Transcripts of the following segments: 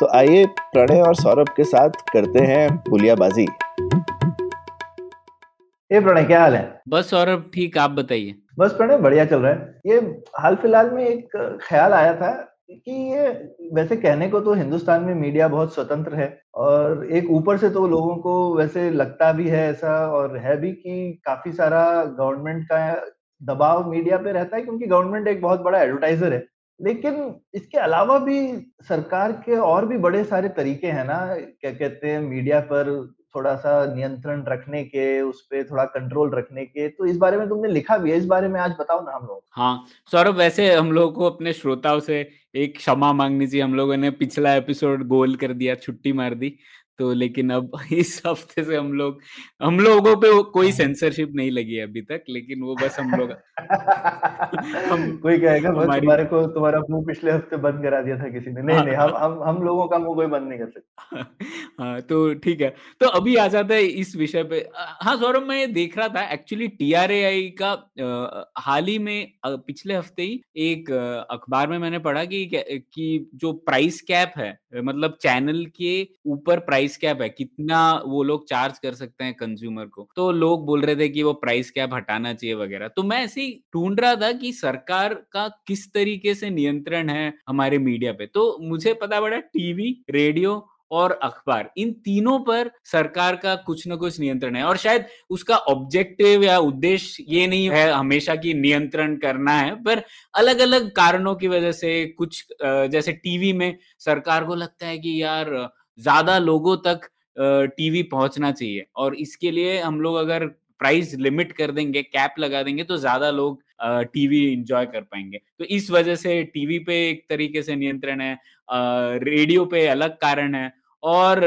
तो आइए प्रणय और सौरभ के साथ करते हैं पुलियाबाजी ये प्रणय क्या हाल है? बस सौरभ ठीक आप बताइए। बस प्रणय बढ़िया चल रहा है। ये हाल फ़िलहाल में एक ख्याल आया था कि ये वैसे कहने को तो हिंदुस्तान में मीडिया बहुत स्वतंत्र है और एक ऊपर से तो लोगों को वैसे लगता भी है ऐसा और है भी कि काफ़ी सारा गवर्नमेंट का दबाव मीडिया पे रहता है क्योंकि गवर्नमेंट एक बहुत बड़ा एडवर्टाइजर है। लेकिन इसके अलावा भी सरकार के और भी बड़े सारे तरीके हैं ना, क्या कहते हैं, मीडिया पर थोड़ा सा नियंत्रण रखने के उस पे थोड़ा कंट्रोल रखने के तो इस बारे में तुमने लिखा भी है, इस बारे में आज बताओ ना हम लोग हाँ सौरभ, वैसे हम लोगों को अपने श्रोताओं से एक क्षमा मांगनी चाहिए, हम लोगों ने पिछला एपिसोड गोल कर दिया, छुट्टी मार दी तो लेकिन अब इस हफ़्ते से हम लोग हम लोगों पे कोई सेंसरशिप नहीं लगी है अभी तक लेकिन वो बस हम लोग हम- कोई कहेगा बस हमारी- तुम्हारे को तुम्हारा मुँह पिछले हफ़्ते बंद करा दिया था किसी ने। नहीं हाँ, नहीं हम हम हम लोगों का मुँह कोई बंद नहीं कर सकता। हाँ तो ठीक है। तो अभी आ जाता है इस विषय पे। हाँ सौरभ मैं देख रहा था एक्चुअली टीआरएआई का हाल ही में पिछले हफ़्ते ही एक अखबार में मैंने पढ़ा कि कि जो प्राइस कैप है मतलब चैनल के ऊपर प्राइस कैप है, कितना वो लोग चार्ज कर सकते हैं कंज्यूमर को? तो लोग बोल रहे थे कि वो प्राइस कैप हटाना चाहिए वगैरह। तो मैं ऐसे ही ढूंढ रहा था कि सरकार का किस तरीके से नियंत्रण है हमारे मीडिया पे। तो मुझे पता पड़ा टीवी रेडियो और अखबार। इन तीनों पर सरकार का कुछ ना कुछ नियंत्रण है। और शायद उसका ऑब्जेक्टिव या उद्देश्य ये नहीं है हमेशा की नियंत्रण करना है, पर अलग अलग कारणों की वजह से कुछ जैसे टीवी में सरकार को लगता है कि यार ज़्यादा लोगों तक टीवी पहुँचना चाहिए। और इसके लिए हम लोग अगर प्राइस लिमिट कर देंगे, कैप लगा देंगे तो ज़्यादा लोग टीवी इंजॉय कर पाएँगे। तो इस वजह से टीवी पे एक तरीके से नियंत्रण है रेडियो पे अलग कारण है और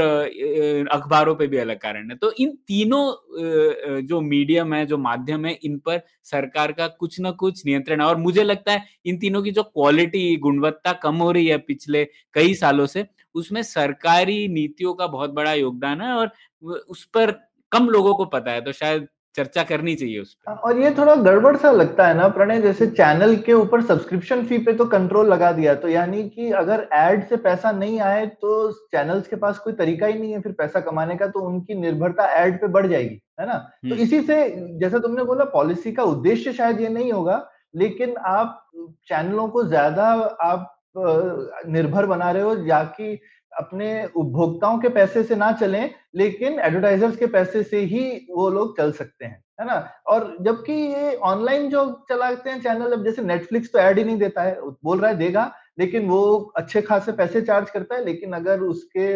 अखबारों पे भी अलग कारण है। तो इन तीनों जो मीडियम है, जो माध्यम है, इन पर सरकार का कुछ ना कुछ नियंत्रण है। और मुझे लगता है, इन तीनों की जो क्वालिटी गुणवत्ता कम हो रही है पिछले कई सालों से, उसमें सरकारी नीतियों का बहुत बड़ा योगदान है और उस पर कम लोगों को पता है। तो शायद चर्चा करनी चाहिए उस पर और ये थोड़ा गड़बड़ सा लगता है ना प्रणय जैसे चैनल के ऊपर सब्सक्रिप्शन फ़ी पे तो कंट्रोल लगा दिया तो यानी कि अगर एड से पैसा नहीं आए तो चैनल्स के पास कोई तरीका ही नहीं है फिर पैसा कमाने का तो उनकी निर्भरता एड पे बढ़ जाएगी है ना तो हम्म। इसी से जैसे तुमने बोला पॉलिसी का उद्देश्य शायद ये नहीं होगा लेकिन आप चैनलों को ज़्यादा आप निर्भर बना रहे हो या कि अपने उपभोक्ताओं के पैसे से ना चलें, लेकिन एडवर्टाइजर्स के पैसे से ही वो लोग चल सकते हैं, है ना? और जबकि ये ऑनलाइन जो चलाते हैं चैनल अब जैसे नेटफ्लिक्स तो ऐड ही नहीं देता है, बोल रहा है देगा, लेकिन वो अच्छे खासे पैसे चार्ज करता है, लेकिन अगर उसके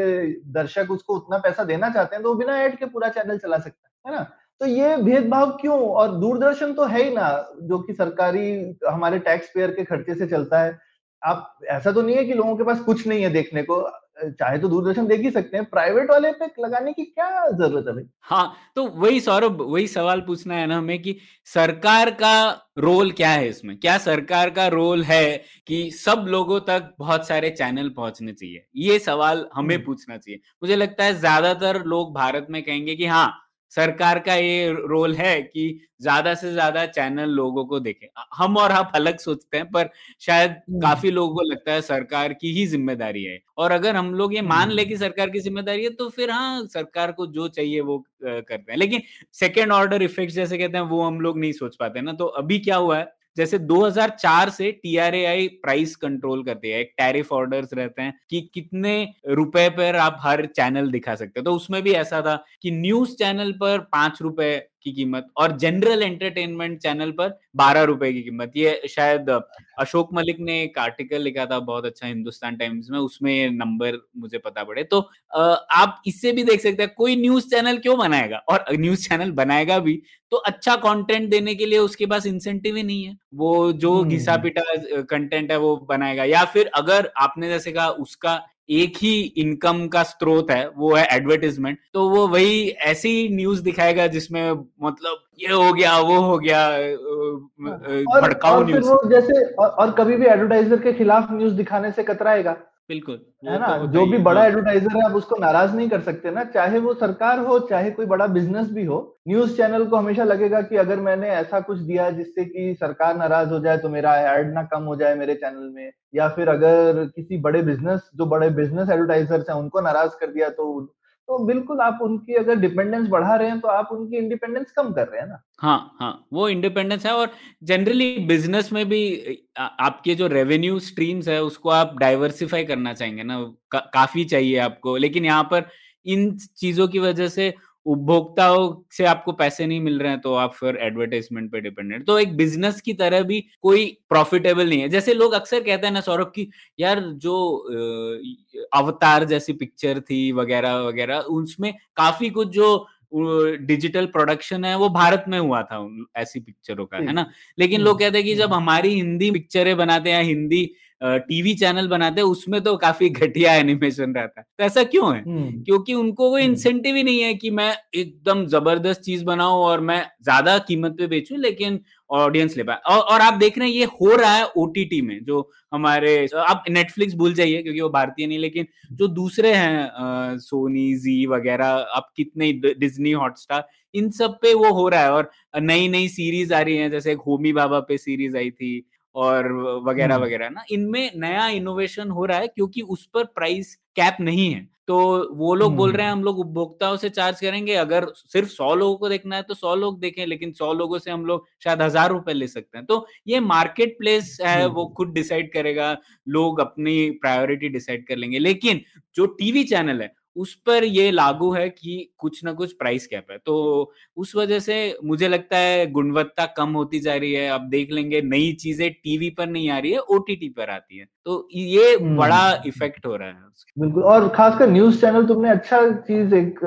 दर्शक उसको उतना पैसा देना चाहते हैं तो वो बिना ऐड के पूरा चैनल चला सकता है है ना? तो ये भेदभाव क्यों? और दूरदर्शन तो है ही ना, जो कि सरकारी हमारे टैक्स पेयर के खर्चे से चलता है। आप, ऐसा तो नहीं है कि लोगों के पास कुछ नहीं है देखने को। चाहे तो दूरदर्शन देख ही सकते हैं प्राइवेट वाले पे लगाने की क्या ज़रूरत है भाई? हाँ तो वही सौरभ वही सवाल पूछना है ना हमें कि सरकार का रोल क्या है इसमें? क्या सरकार का रोल है कि सब लोगों तक बहुत सारे चैनल पहुँचने चाहिए? ये सवाल हमें हम्म। पूछना चाहिए। मुझे लगता है ज़्यादातर लोग भारत में कहेंगे कि हाँ सरकार का ये रोल है कि ज़्यादा से ज़्यादा चैनल लोगों को देखे। हम और आप अलग सोचते हैं पर शायद हम्म। काफ़ी लोगों को लगता है सरकार की ही ज़िम्मेदारी है। और अगर हम लोग ये मान ले कि सरकार की ज़िम्मेदारी है तो फिर हाँ सरकार को जो चाहिए वो करते हैं। लेकिन सेकेंड ऑर्डर इफ़ेक्ट जैसे कहते हैं वो हम लोग नहीं सोच पाते ना। तो अभी क्या हुआ है? जैसे 2004 से टीआरएआई प्राइस कंट्रोल करते हैं, एक टैरिफ ऑर्डर्स रहते हैं कि कितने रुपए पर आप हर चैनल दिखा सकते हो। तो उसमें भी ऐसा था कि न्यूज़ चैनल पर पाँच रुपए की कीमत और जनरल एंटरटेनमेंट चैनल पर बारह रुपए की कीमत। ये शायद अशोक मलिक ने एक आर्टिकल लिखा था बहुत अच्छा हिंदुस्तान टाइम्स में उसमें ये नंबर मुझे पता पड़े। तो आप इससे भी देख सकते हैं कोई न्यूज़ चैनल क्यों बनाएगा? और न्यूज़ चैनल बनाएगा भी तो अच्छा कंटेंट देने के लिए उसके पास इंसेंटिव ही नहीं है। वो जो हम्म। घिसा पिटा कंटेंट है वो बनाएगा। या फिर अगर आपने जैसे कहा उसका एक ही इनकम का स्रोत है वो है एडवर्टीजमेंट तो वो वही ऐसी न्यूज़ दिखाएगा जिसमें मतलब ये हो गया वो हो गया भड़काऊ न्यूज़ जैसे और, और कभी भी एडवर्टाइजर के खिलाफ न्यूज़ दिखाने से कतराएगा। बिल्कुल है ना? तो जो भी बड़ा एडवर्टाइजर है आप उसको नाराज़ नहीं कर सकते ना चाहे वो सरकार हो चाहे कोई बड़ा बिज़नेस भी हो न्यूज़ चैनल को हमेशा लगेगा कि अगर मैंने ऐसा कुछ दिया जिससे कि सरकार नाराज़ हो जाए तो मेरा एड ना कम हो जाए मेरे चैनल में या फिर अगर किसी बड़े बिज़नेस जो बड़े बिज़नेस एडवर्टाइजर्स हैं उनको नाराज़ कर दिया तो तो बिल्कुल आप उनकी अगर डिपेंडेंस बढ़ा रहे हैं तो आप उनकी इंडिपेंडेंस कम कर रहे हैं ना? हाँ हाँ वो इंडिपेंडेंस है और जनरली बिज़नेस में भी आपके जो रेवेन्यू स्ट्रीम्स है उसको आप डाइवर्सिफाई करना चाहेंगे ना का, काफ़ी चाहिए आपको। लेकिन यहाँ पर इन चीज़ों की वजह से उपभोक्ताओं से आपको पैसे नहीं मिल रहे हैं तो आप फिर एडवर्टाइजमेंट पे डिपेंडेंट तो एक बिज़नेस की तरह भी कोई प्रॉफिटेबल नहीं है। जैसे लोग अक्सर कहते हैं ना सौरभ की यार जो अवतार जैसी पिक्चर थी वगैरह वगैरह उसमें काफ़ी कुछ जो डिजिटल प्रोडक्शन है वो भारत में हुआ था ऐसी पिक्चरों का है ना? लेकिन लोग कहते हैं कि जब हमारी हिंदी पिक्चरें बनाते हैं हिंदी टीवी चैनल बनाते हैं उसमें तो काफ़ी घटिया एनिमेशन रहता है। तो ऐसा क्यों है? क्योंकि उनको वो इंसेंटिव ही नहीं है कि मैं एकदम ज़बरदस्त चीज़ बनाऊँ और मैं ज़्यादा कीमत पे बेचूं लेकिन ऑडियंस ले पाए। और, और आप देख रहे हैं ये हो रहा है ओटीटी में जो हमारे आप नेटफ्लिक्स भूल जाइए क्योंकि वो भारतीय नहीं लेकिन जो दूसरे हैं सोनी जी वगैरह आप कितने डिज्नी हॉटस्टार इन सब पे वो हो रहा है। और नई नई सीरीज़ आ रही है जैसे एक होमी बाबा पे सीरीज़ आई थी और वगैरह वगैरह ना? इनमें नया इनोवेशन हो रहा है क्योंकि उस पर प्राइस कैप नहीं है। तो वो लोग बोल रहे हैं हम लोग उपभोक्ताओं से चार्ज करेंगे अगर सिर्फ़ सौ लोगों को देखना है तो सौ लोग देखें लेकिन सौ लोगों से हम लोग शायद हज़ार रुपए ले सकते हैं। तो ये मार्केट प्लेस है वो खुद डिसाइड करेगा लोग अपनी प्रायोरिटी डिसाइड कर लेंगे। लेकिन जो टीवी चैनल है उस पर ये लागू है कि कुछ ना कुछ प्राइस कैप है। तो उस वजह से मुझे लगता है गुणवत्ता कम होती जा रही है। अब देख लेंगे नई चीज़ें टीवी पर नहीं आ रही है ओटीटी पर आती है। तो ये बड़ा इफ़ेक्ट हो रहा है बिल्कुल और खासकर न्यूज़ चैनल तुमने अच्छा चीज़ एक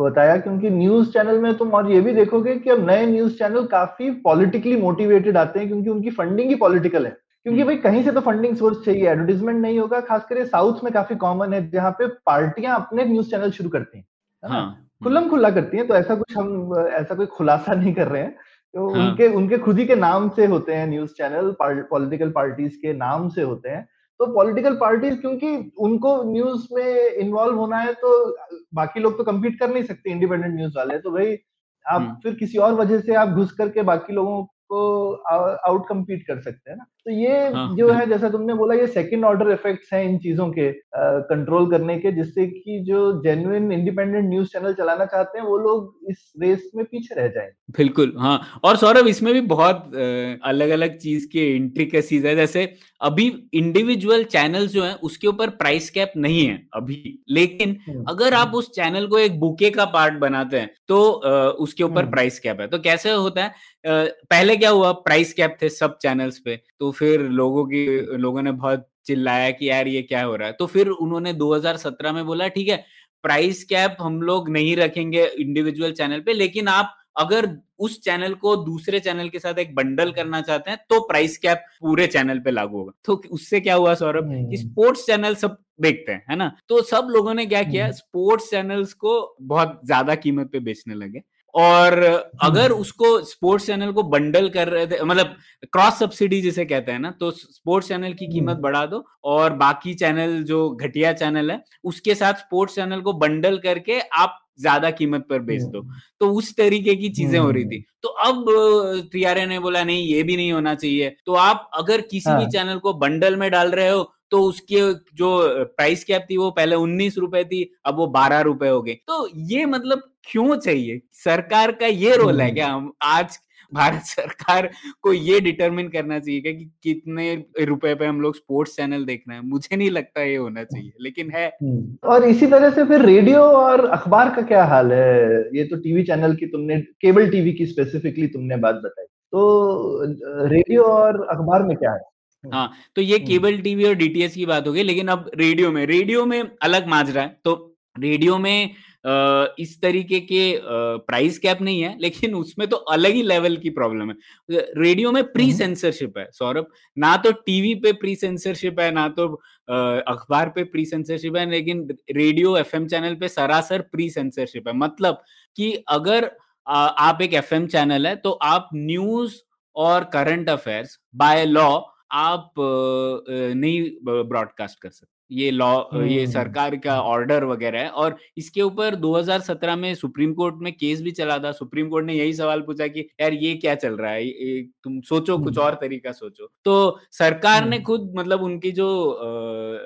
बताया क्योंकि न्यूज़ चैनल में तुम और ये भी देखोगे कि अब नए न्यूज़ चैनल काफ़ी पॉलिटिकली मोटिवेटेड आते हैं क्योंकि उनकी फंडिंग ही पॉलिटिकल है। क्योंकि भाई कहीं से तो फंडिंग सोर्स चाहिए एडवर्टीजमेंट नहीं होगा खासकर साउथ में काफ़ी कॉमन है जहाँ पे पार्टियाँ अपने न्यूज़ चैनल शुरू करती हैं हाँ, खुल्लम खुल्ला करती हैं तो ऐसा कुछ हम ऐसा कोई खुलासा नहीं कर रहे हैं। तो हाँ. उनके उनके खुद ही के नाम से होते हैं न्यूज़ चैनल पॉलिटिकल पार्टीज़ के नाम से होते हैं। तो पॉलिटिकल पार्टीज़ क्योंकि उनको न्यूज़ में इन्वॉल्व होना है तो बाकी लोग तो कम्पीट कर नहीं सकते इंडिपेंडेंट न्यूज़ वाले तो भाई आप हम्म। फिर किसी और वजह से आप घुस करके बाकी लोगों को आउट कम्पीट कर सकते हैं ना। तो ये हाँ, जो है जैसा तुमने बोला ये सेकंड ऑर्डर इफेक्ट्स हैं इन चीज़ों के कंट्रोल करने के जिससे कि जो जेन्युइन इंडिपेंडेंट न्यूज़ चैनल चलाना चाहते हैं वो लोग इस रेस में पीछे रह जाएँगे बिल्कुल हाँ। और सौरभ इसमें भी बहुत अलग अलग चीज़ के इंट्रिकसीज है। जैसे अभी इंडिविजुअल चैनल जो है उसके ऊपर प्राइस कैप नहीं है अभी। लेकिन हम्म, अगर आप हम्म। उस चैनल को एक बुके का पार्ट बनाते हैं तो उसके ऊपर प्राइस हम्म। कैप है। तो कैसे होता है पहले क्या हुआ प्राइस कैप थे सब चैनल्स पे। तो फिर लोगों की लोगों ने बहुत चिल्लाया कि यार ये क्या हो रहा है? तो फिर उन्होंने 2017 में बोला ठीक है प्राइस कैप हम लोग नहीं रखेंगे इंडिविजुअल चैनल पे लेकिन आप अगर उस चैनल को दूसरे चैनल के साथ एक बंडल करना चाहते हैं तो प्राइस कैप पूरे चैनल पे लागू होगा। तो उससे क्या हुआ सौरभ? कि स्पोर्ट्स चैनल सब देखते हैं है ना? तो सब लोगों ने क्या किया? स्पोर्ट्स चैनल्स को बहुत ज़्यादा कीमत पे बेचने लगे। और अगर हम्म। उसको स्पोर्ट्स चैनल को बंडल कर रहे थे मतलब क्रॉस सब्सिडी जिसे कहते हैं ना तो स्पोर्ट्स चैनल की कीमत हम्म। बढ़ा दो और बाकी चैनल जो घटिया चैनल है उसके साथ स्पोर्ट्स चैनल को बंडल करके आप ज़्यादा कीमत पर बेच दो हम्म। तो उस तरीके की चीज़ें हो रही थी तो अब टीआरए ने बोला नहीं ये भी नहीं होना चाहिए तो आप अगर किसी हाँ. भी चैनल को बंडल में डाल रहे हो तो उसकी जो प्राइस कैप थी वो पहले उन्नीस रुपए थी अब वो बारह रुपए हो गए। तो ये मतलब क्यों चाहिए? सरकार का ये रोल है क्या? हम आज भारत सरकार को ये डिटरमिन करना चाहिए क्या कि कितने रुपए पे हम लोग स्पोर्ट्स चैनल देखना है? मुझे नहीं लगता ये होना चाहिए लेकिन है। हम्म। और इसी तरह से फिर रेडियो और अखबार का क्या हाल है? ये तो टीवी चैनल की तुमने केबल टीवी की स्पेसिफिकली तुमने बात बताई। तो रेडियो और अखबार में क्या है? हाँ तो ये केबल टीवी और डीटीएच की बात हो गई लेकिन अब रेडियो में रेडियो में अलग माजरा है। तो रेडियो में इस तरीके के प्राइस कैप नहीं है लेकिन उसमें तो अलग ही लेवल की प्रॉब्लम है। रेडियो में प्री सेंसरशिप है सौरभ। ना तो टीवी पे प्री सेंसरशिप है ना तो अखबार पे प्री सेंसरशिप है लेकिन रेडियो एफएम चैनल पे सरासर प्री सेंसरशिप है। मतलब कि अगर आप एक एफएम चैनल है तो आप न्यूज़ और करंट अफेयर्स बाय लॉ आप नहीं ब्रॉडकास्ट कर सकते ये लॉ ये सरकार का ऑर्डर वगैरह है और इसके ऊपर 2017 में सुप्रीम कोर्ट में केस भी चला था सुप्रीम कोर्ट ने यही सवाल पूछा कि यार ये क्या चल रहा है? ये, तुम सोचो कुछ और तरीका सोचो। तो सरकार ने खुद मतलब उनकी जो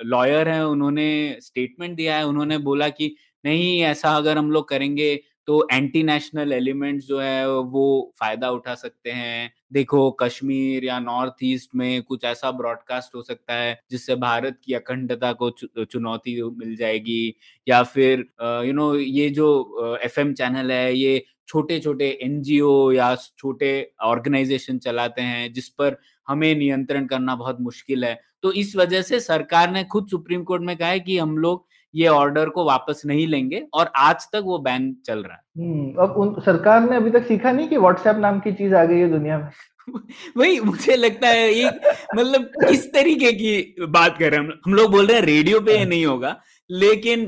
लॉयर है उन्होंने स्टेटमेंट दिया है उन्होंने बोला कि नहीं ऐसा अगर हम लोग करेंगे तो एंटी नेशनल एलिमेंट्स जो है, वो फ़ायदा उठा सकते हैं। देखो, कश्मीर या नॉर्थ ईस्ट में कुछ ऐसा ब्रॉडकास्ट हो सकता है, जिससे भारत की अखंडता को चुनौती मिल जाएगी। या फिर यू नो ये जो एफएम चैनल है, ये छोटे छोटे एनजीओ या छोटे ऑर्गेनाइजेशन चलाते हैं, जिस पर हमें नियंत्रण करना बहुत मुश्किल है। तो इस वजह से सरकार ने खुद सुप्रीम कोर्ट में कहा है कि हम लोग ये ऑर्डर को वापस नहीं लेंगे और आज तक वो बैन चल रहा है हम्म, अब उन सरकार ने अभी तक सीखा नहीं कि व्हाट्सएप नाम की चीज़ आ गई है दुनिया में वही मुझे लगता है ये मतलब किस तरीके की बात कर रहे हैं हम लोग बोल रहे हैं रेडियो पे ये हाँ। नहीं होगा लेकिन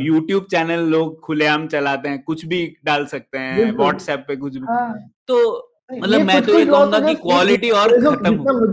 यूट्यूब हाँ। चैनल लोग खुलेआम चलाते हैं कुछ भी डाल सकते हैं व्हाट्सएप पे कुछ भी हाँ। तो मतलब मैं तो ये कहूँगा कि क्वालिटी और खत्म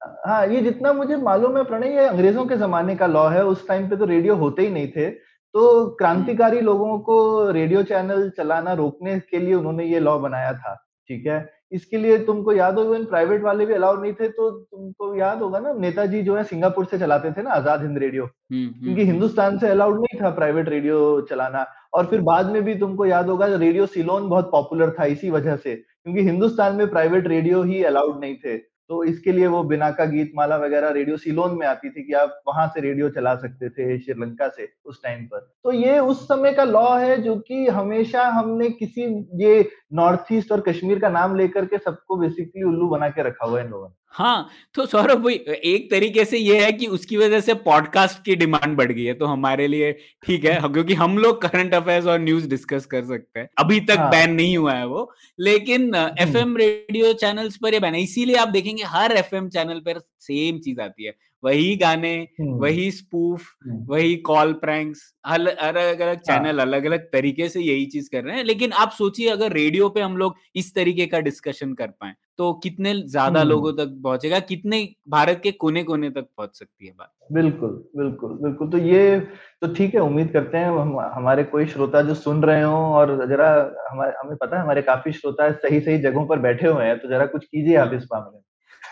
हाँ ये जितना मुझे मालूम है प्रणय ये अंग्रेज़ों के जमाने का लॉ है। उस टाइम पे तो रेडियो होते ही नहीं थे। तो क्रांतिकारी हम्म। लोगों को रेडियो चैनल चलाना रोकने के लिए उन्होंने ये लॉ बनाया था ठीक है? इसके लिए तुमको याद होगा प्राइवेट वाले भी अलाउड नहीं थे तो तुमको याद होगा ना नेताजी जो है सिंगापुर से चलाते थे ना आज़ाद हिंद रेडियो हम्म, हम्म, क्योंकि हिंदुस्तान से अलाउड नहीं था प्राइवेट रेडियो चलाना। और फिर बाद में भी तुमको याद होगा रेडियो सिलोन बहुत पॉपुलर था इसी वजह से। क्योंकि हिंदुस्तान में प्राइवेट रेडियो ही अलाउड नहीं थे। तो इसके लिए वो बिना का गीत माला वगैरह रेडियो सिलोन में आती थी कि आप वहाँ से रेडियो चला सकते थे श्रीलंका से उस टाइम पर। तो ये उस समय का लॉ है जो कि हमेशा हमने किसी ये नॉर्थ ईस्ट और कश्मीर का नाम लेकर के सबको बेसिकली उल्लू बना के रखा हुआ है इन लोगों ने। हाँ तो सौरभ भाई एक तरीके से ये है कि उसकी वजह से पॉडकास्ट की डिमांड बढ़ गई है तो हमारे लिए ठीक है क्योंकि हम लोग करंट अफेयर्स और न्यूज़ डिस्कस कर सकते हैं। अभी तक हाँ. बैन नहीं हुआ है वो लेकिन एफ़ एम रेडियो चैनल्स पर ये बैन है इसीलिए आप देखेंगे हर एफ़ एम चैनल पर सेम चीज़ आती है। वही गाने हम्म। वही स्पूफ हम्म। वही कॉल प्रैंक्स अलग अलग चैनल अलग अलग तरीके से यही चीज़ कर रहे हैं लेकिन आप सोचिए अगर रेडियो पे हम लोग इस तरीके का डिस्कशन कर पाए तो कितने ज़्यादा हम्म। लोगों तक पहुंचेगा कितने भारत के कोने कोने तक पहुँच सकती है बात बिल्कुल बिल्कुल बिल्कुल तो ये तो ठीक है उम्मीद करते हैं हम हमारे कोई श्रोता जो सुन रहे हो और जरा हमारे हमें पता है हमारे काफ़ी श्रोता सही सही जगहों पर बैठे हुए हैं तो जरा कुछ कीजिए आप हाँ। इस मामले में हाँ। हाँ।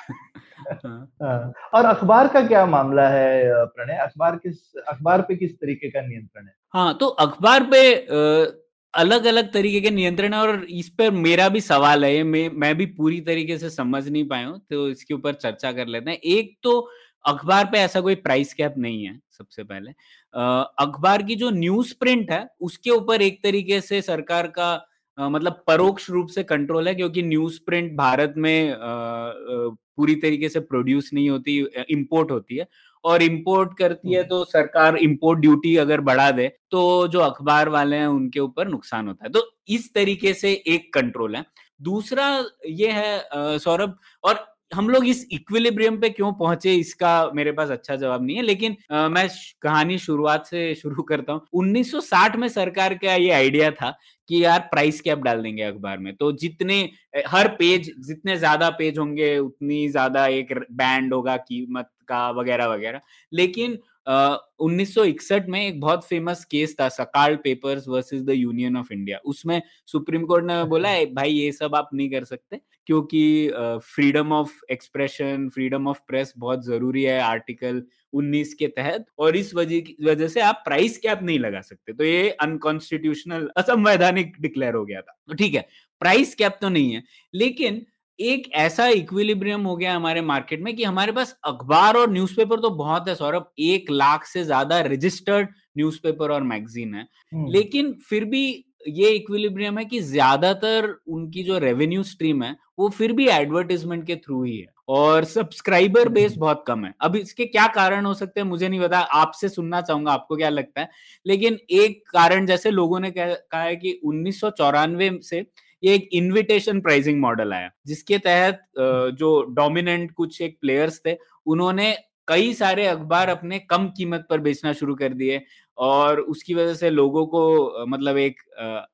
और अखबार का क्या मामला है प्रणय? अखबार किस अखबार पे किस तरीके का नियंत्रण है? हाँ तो अखबार पे अलग अलग तरीके के नियंत्रण है और इस पर मेरा भी सवाल है मैं मैं भी पूरी तरीके से समझ नहीं पाया हूँ तो इसके ऊपर चर्चा कर लेते हैं। एक तो अखबार पे ऐसा कोई प्राइस कैप नहीं है सबसे पहले। अखबार की जो न्यूज़ प्रिंट है उसके ऊपर एक तरीके से सरकार का मतलब परोक्ष रूप से कंट्रोल है क्योंकि न्यूज़ प्रिंट भारत में पूरी तरीके से प्रोड्यूस नहीं होती इंपोर्ट होती है। और इंपोर्ट करती है तो सरकार इंपोर्ट ड्यूटी अगर बढ़ा दे तो जो अखबार वाले हैं उनके ऊपर नुकसान होता है। तो इस तरीके से एक कंट्रोल है। दूसरा ये है सौरभ और हम लोग इस इक्विलिब्रियम पे क्यों पहुँचे इसका मेरे पास अच्छा जवाब नहीं है लेकिन आ, मैं कहानी शुरुआत से शुरू करता हूँ। 1960 में सरकार का ये आइडिया था कि यार प्राइस कैप डाल देंगे अखबार में। तो जितने हर पेज जितने ज़्यादा पेज होंगे उतनी ज़्यादा एक बैंड होगा कीमत का वगैरह वगैरह। लेकिन उन्नीस uh, में एक बहुत फ़ेमस केस था Sakal papers versus the union of India उसमें सुप्रीम कोर्ट ने बोला भाई ये सब आप नहीं कर सकते। क्योंकि freedom of expression freedom of press बहुत ज़रूरी है आर्टिकल 19 के तहत और इस वजह वजह से आप प्राइस कैप नहीं लगा सकते। तो ये अनकॉन्स्टिट्यूशनल असंवैधानिक डिक्लेयर हो गया था। तो ठीक है प्राइस कैप तो नहीं है लेकिन एक ऐसा इक्विलिब्रियम हो गया हमारे मार्केट में कि हमारे पास अखबार और न्यूज़पेपर तो बहुत है सौरभ एक लाख से ज़्यादा रजिस्टर्ड न्यूज़पेपर और मैगजीन है। लेकिन फिर भी ये इक्विलिब्रियम है कि ज़्यादातर उनकी जो रेवेन्यू स्ट्रीम है वो फिर भी एडवर्टीजमेंट के थ्रू ही है और सब्सक्राइबर बेस बहुत कम है। अब इसके क्या कारण हो सकते हैं मुझे नहीं पता आपसे सुनना चाहूँगा आपको क्या लगता है? लेकिन एक कारण जैसे लोगों ने कहा है कि उन्नीस सौ चौरानवे से ये एक इनविटेशन प्राइसिंग मॉडल आया जिसके तहत जो डोमिनेंट कुछ एक प्लेयर्स थे उन्होंने कई सारे अखबार अपने कम कीमत पर बेचना शुरू कर दिए। और उसकी वजह से लोगों को मतलब एक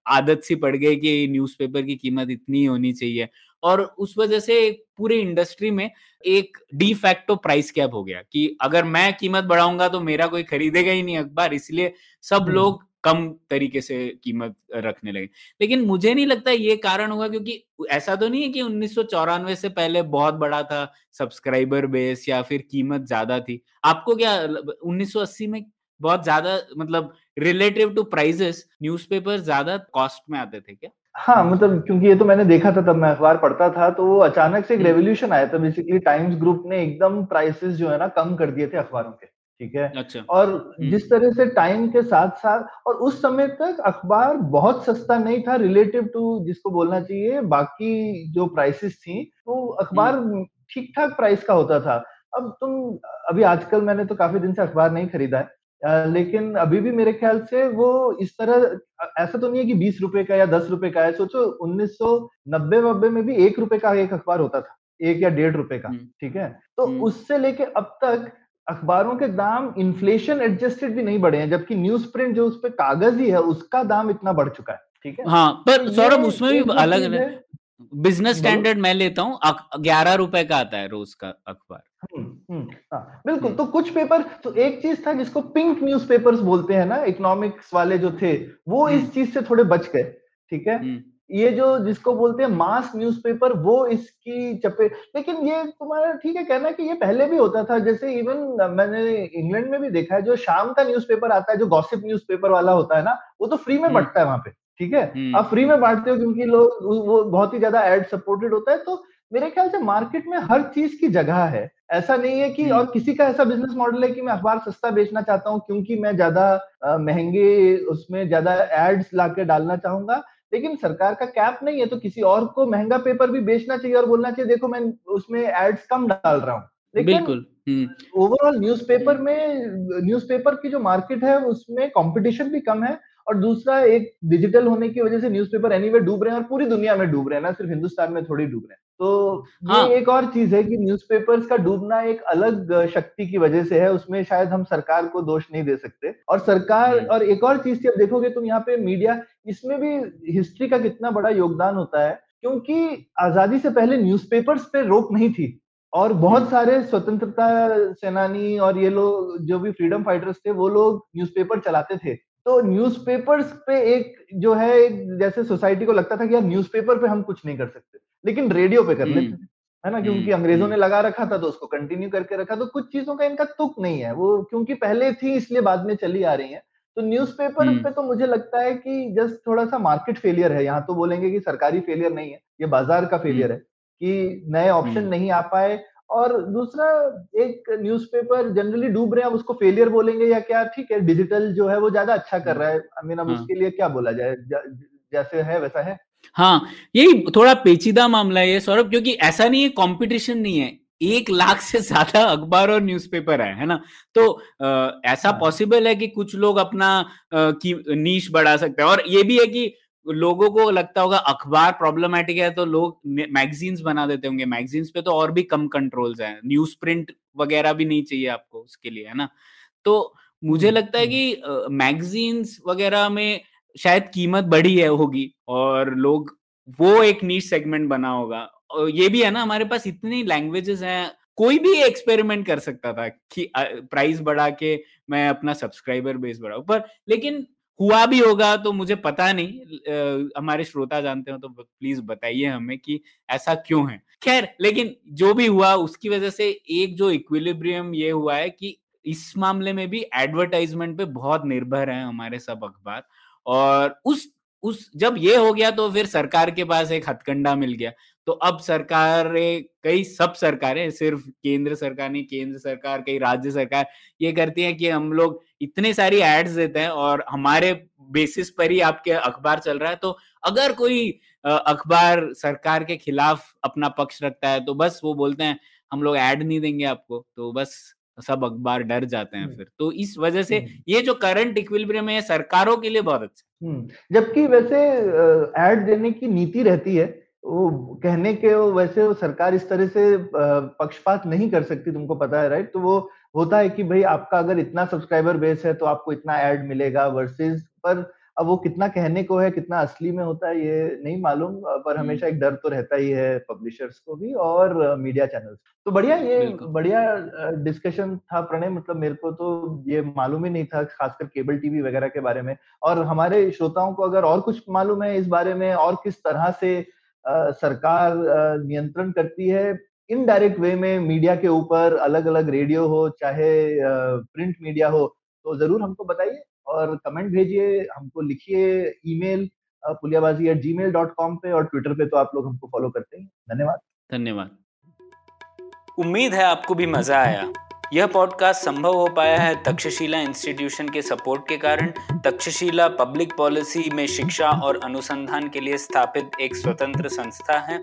आदत सी पड़ गई कि न्यूज़पेपर की कीमत इतनी होनी चाहिए। और उस वजह से पूरे इंडस्ट्री में एक डी फैक्टो प्राइस कैप हो गया कि अगर मैं कीमत बढ़ाऊँगा तो मेरा कोई खरीदेगा ही नहीं अखबार इसलिए सब लोग कम तरीके से कीमत रखने लगे। लेकिन मुझे नहीं लगता ये कारण होगा क्योंकि ऐसा तो नहीं है कि उन्नीस सौ चौरानवे से पहले बहुत बड़ा था सब्सक्राइबर बेस या फिर कीमत ज़्यादा थी। आपको क्या 1980 में बहुत ज़्यादा मतलब रिलेटिव टू प्राइजेस न्यूज़पेपर ज़्यादा कॉस्ट में आते थे क्या हाँ मतलब क्योंकि ये तो मैंने देखा था तब मैं अखबार पढ़ता था तो वो अचानक से एक रेवोल्यूशन हम्म। आया था बेसिकली टाइम्स ग्रुप ने एकदम प्राइसेस जो है ना कम कर दिए थे अखबारों के ठीक है अच्छा और हम्म। जिस तरह से टाइम के साथ साथ और उस समय तक अखबार बहुत सस्ता नहीं था रिलेटिव टू जिसको बोलना चाहिए बाकी जो प्राइसेस थी तो अखबार हम्म। ठीक ठाक प्राइस का होता था अब तुम अभी आजकल मैंने तो काफ़ी दिन से अखबार नहीं खरीदा है लेकिन अभी भी मेरे ख्याल से वो इस तरह ऐसा तो नहीं है कि बीस रुपए का या दस रुपए का है। सोचो उन्नीस सौ नब्बे वब्बे में भी एक रुपए का एक अखबार होता था एक या डेढ़ रुपए का हम्म। ठीक है? तो हम्म। उससे लेके अब तक अखबारों के दाम इन्फ्लेशन एडजस्टेड भी नहीं बढ़े हैं जबकि न्यूज़ प्रिंट जो उस पर कागज़ ही है उसका दाम इतना बढ़ चुका है ठीक है? हाँ पर तो सौरभ उसमें भी अलग बिज़नेस स्टैंडर्ड मैं लेता हूँ ग्यारह रुपए का आता है रोज का अखबार। हम्म, बिल्कुल तो कुछ पेपर तो एक चीज़ था जिसको पिंक न्यूज़ बोलते हैं ना इकोनॉमिक्स वाले जो थे वो इस हम्म। चीज़ से थोड़े बच गए ठीक है? ये जो जिसको बोलते हैं मास न्यूज़पेपर वो इसकी चपे लेकिन ये तुम्हारा ठीक है कहना कि ये पहले भी होता था जैसे इवन मैंने इंग्लैंड में भी देखा है जो शाम का न्यूज़पेपर आता है जो गॉसिप न्यूज़पेपर वाला होता है ना वो तो फ्री में बंटता है वहाँ पे ठीक है? आप फ्री में बांटते हो क्योंकि लोग वो बहुत ही ज़्यादा एड सपोर्टेड होता है तो मेरे ख्याल से मार्केट में हर चीज़ की जगह है। ऐसा नहीं है कि और किसी का ऐसा बिज़नेस मॉडल है कि मैं अखबार सस्ता बेचना चाहता हूँ क्योंकि मैं ज़्यादा महँगे उसमें ज़्यादा एड्स ला के डालना चाहूँगा। लेकिन सरकार का कैप नहीं है तो किसी और को महँगा पेपर भी बेचना चाहिए और बोलना चाहिए देखो मैं उसमें एड्स कम डाल रहा हूँ। बिल्कुल ओवरऑल न्यूज़पेपर में न्यूज़पेपर की जो मार्केट है उसमें कंपटीशन भी कम है। और दूसरा एक डिजिटल होने की वजह से न्यूज़पेपर एनीवे डूब रहे हैं और पूरी दुनिया में डूब रहे हैं ना सिर्फ़ हिंदुस्तान में थोड़ी डूब रहे हैं तो हाँ. ये एक और चीज़ है कि न्यूज़पेपर्स का डूबना एक अलग शक्ति की वजह से है उसमें शायद हम सरकार को दोष नहीं दे सकते और सरकार हम्म। और एक और चीज़ थी अब देखोगे तुम यहाँ पे मीडिया इसमें भी हिस्ट्री का कितना बड़ा योगदान होता है क्योंकि आज़ादी से पहले न्यूज़पेपर्स पे रोक नहीं थी और बहुत हम्म। सारे स्वतंत्रता सेनानी और ये लोग जो भी फ्रीडम फाइटर्स थे वो लोग न्यूज़पेपर चलाते थे तो न्यूज़पेपर्स पे एक जो है जैसे सोसाइटी को लगता था कि यार न्यूज़पेपर पे हम कुछ नहीं कर सकते लेकिन रेडियो पे कर लेते हम्म। थे है ना? क्योंकि हम्म, अंग्रेज़ों ने लगा रखा था तो उसको कंटिन्यू करके रखा तो कुछ चीज़ों का इनका तुक नहीं है वो क्योंकि पहले थी इसलिए बाद में चली आ रही है। तो न्यूज़पेपर पे तो मुझे लगता है कि जस्ट थोड़ा सा मार्केट फेलियर है यहाँ तो बोलेंगे कि सरकारी फेलियर नहीं है ये बाज़ार का फेलियर है कि नए ऑप्शन नहीं आ पाए और दूसरा एक न्यूज़पेपर जनरली डूब रहे हैं अब उसको फेलियर बोलेंगे या क्या? ठीक है डिजिटल जो है वो ज़्यादा अच्छा कर रहा है। आई मीन अब हाँ। उसके लिए क्या बोला जाए? जैसे है वैसा है? हाँ यही थोड़ा पेचीदा मामला है ये सौरभ क्योंकि ऐसा नहीं है कंपटीशन नहीं है। एक लाख से ज़्यादा अखबार और न्यूज़पेपर है है ना? तो आ, ऐसा पॉसिबल हाँ। है कि कुछ लोग अपना आ, की नीच बढ़ा सकते हैं। और ये भी है कि लोगों को लगता होगा अखबार प्रॉब्लमेटिक है तो लोग मैगजीन्स बना देते होंगे। मैगजीन्स पे तो और भी कम कंट्रोल्स हैं। न्यूज़ प्रिंट वगैरह भी नहीं चाहिए आपको उसके लिए है ना? तो मुझे हम्म, लगता है हम्म। कि मैगजीन्स वगैरह में शायद कीमत बढ़ी है होगी और लोग वो एक नीच सेगमेंट बना होगा। और ये भी है ना हमारे पास इतनी लैंग्वेजेस हैं कोई भी एक्सपेरिमेंट कर सकता था कि प्राइस बढ़ा के मैं अपना सब्सक्राइबर बेस बढ़ाऊ। पर लेकिन हुआ भी होगा तो मुझे पता नहीं। आ, हमारे श्रोता जानते हो तो प्लीज़ बताइए हमें कि ऐसा क्यों है। खैर लेकिन जो भी हुआ उसकी वजह से एक जो इक्विलिब्रियम ये हुआ है कि इस मामले में भी एडवर्टाइजमेंट पे बहुत निर्भर है हमारे सब अखबार। और उस उस, जब ये हो गया तो फिर सरकार के पास एक हथकंडा मिल गया। तो अब सरकार, कई सब सरकारें, सिर्फ़ केंद्र सरकार नहीं, केंद्र सरकार, कई राज्य सरकार ये करती है कि हम लोग इतने सारी एड्स देते हैं और हमारे बेसिस पर ही आपके अखबार चल रहा है। तो अगर कोई अखबार सरकार के खिलाफ अपना पक्ष रखता है तो बस वो बोलते हैं, हम लोग ऐड नहीं देंगे आपको। तो बस सब अखबार डर जाते हैं। फिर तो इस वजह से। ये जो करंट इक्विलिब्रियम है सरकारों के लिए बहुत अच्छा जबकि वैसे एड देने की नीति रहती है वो कहने के वो वैसे वो सरकार इस तरह से पक्षपात नहीं कर सकती तुमको पता है राइट तो वो होता है कि भाई आपका अगर इतना सब्सक्राइबर बेस है तो आपको इतना ऐड मिलेगा वर्सेस पर अब वो कितना कहने को है कितना असली में होता है ये नहीं मालूम पर हम्म। हमेशा एक डर तो रहता ही है पब्लिशर्स को भी और मीडिया चैनल्स तो बढ़िया ये बढ़िया डिस्कशन था प्रणय मतलब मेरे को तो ये मालूम ही नहीं था खासकर केबल टीवी वगैरह के बारे में। और हमारे श्रोताओं को अगर और कुछ मालूम है इस बारे में और किस तरह से अ, सरकार नियंत्रण करती है इनडायरेक्ट वे में मीडिया के ऊपर अलग अलग रेडियो हो चाहे प्रिंट मीडिया हो तो ज़रूर हमको बताइए। और कमेंट भेजिए हमको लिखिए email Puliyabaazi at Gmail dot com पे और ट्विटर पे तो आप लोग हमको फॉलो करते हैं। धन्यवाद। धन्यवाद। उम्मीद है आपको भी मज़ा आया। यह पॉडकास्ट संभव हो पाया है तक्षशिला इंस्टीट्यूशन के सपोर्ट के कारण। तक्षशिला पब्लिक पॉलिसी में शिक्षा और अनुसंधान के लिए स्थापित एक स्वतंत्र संस्था है।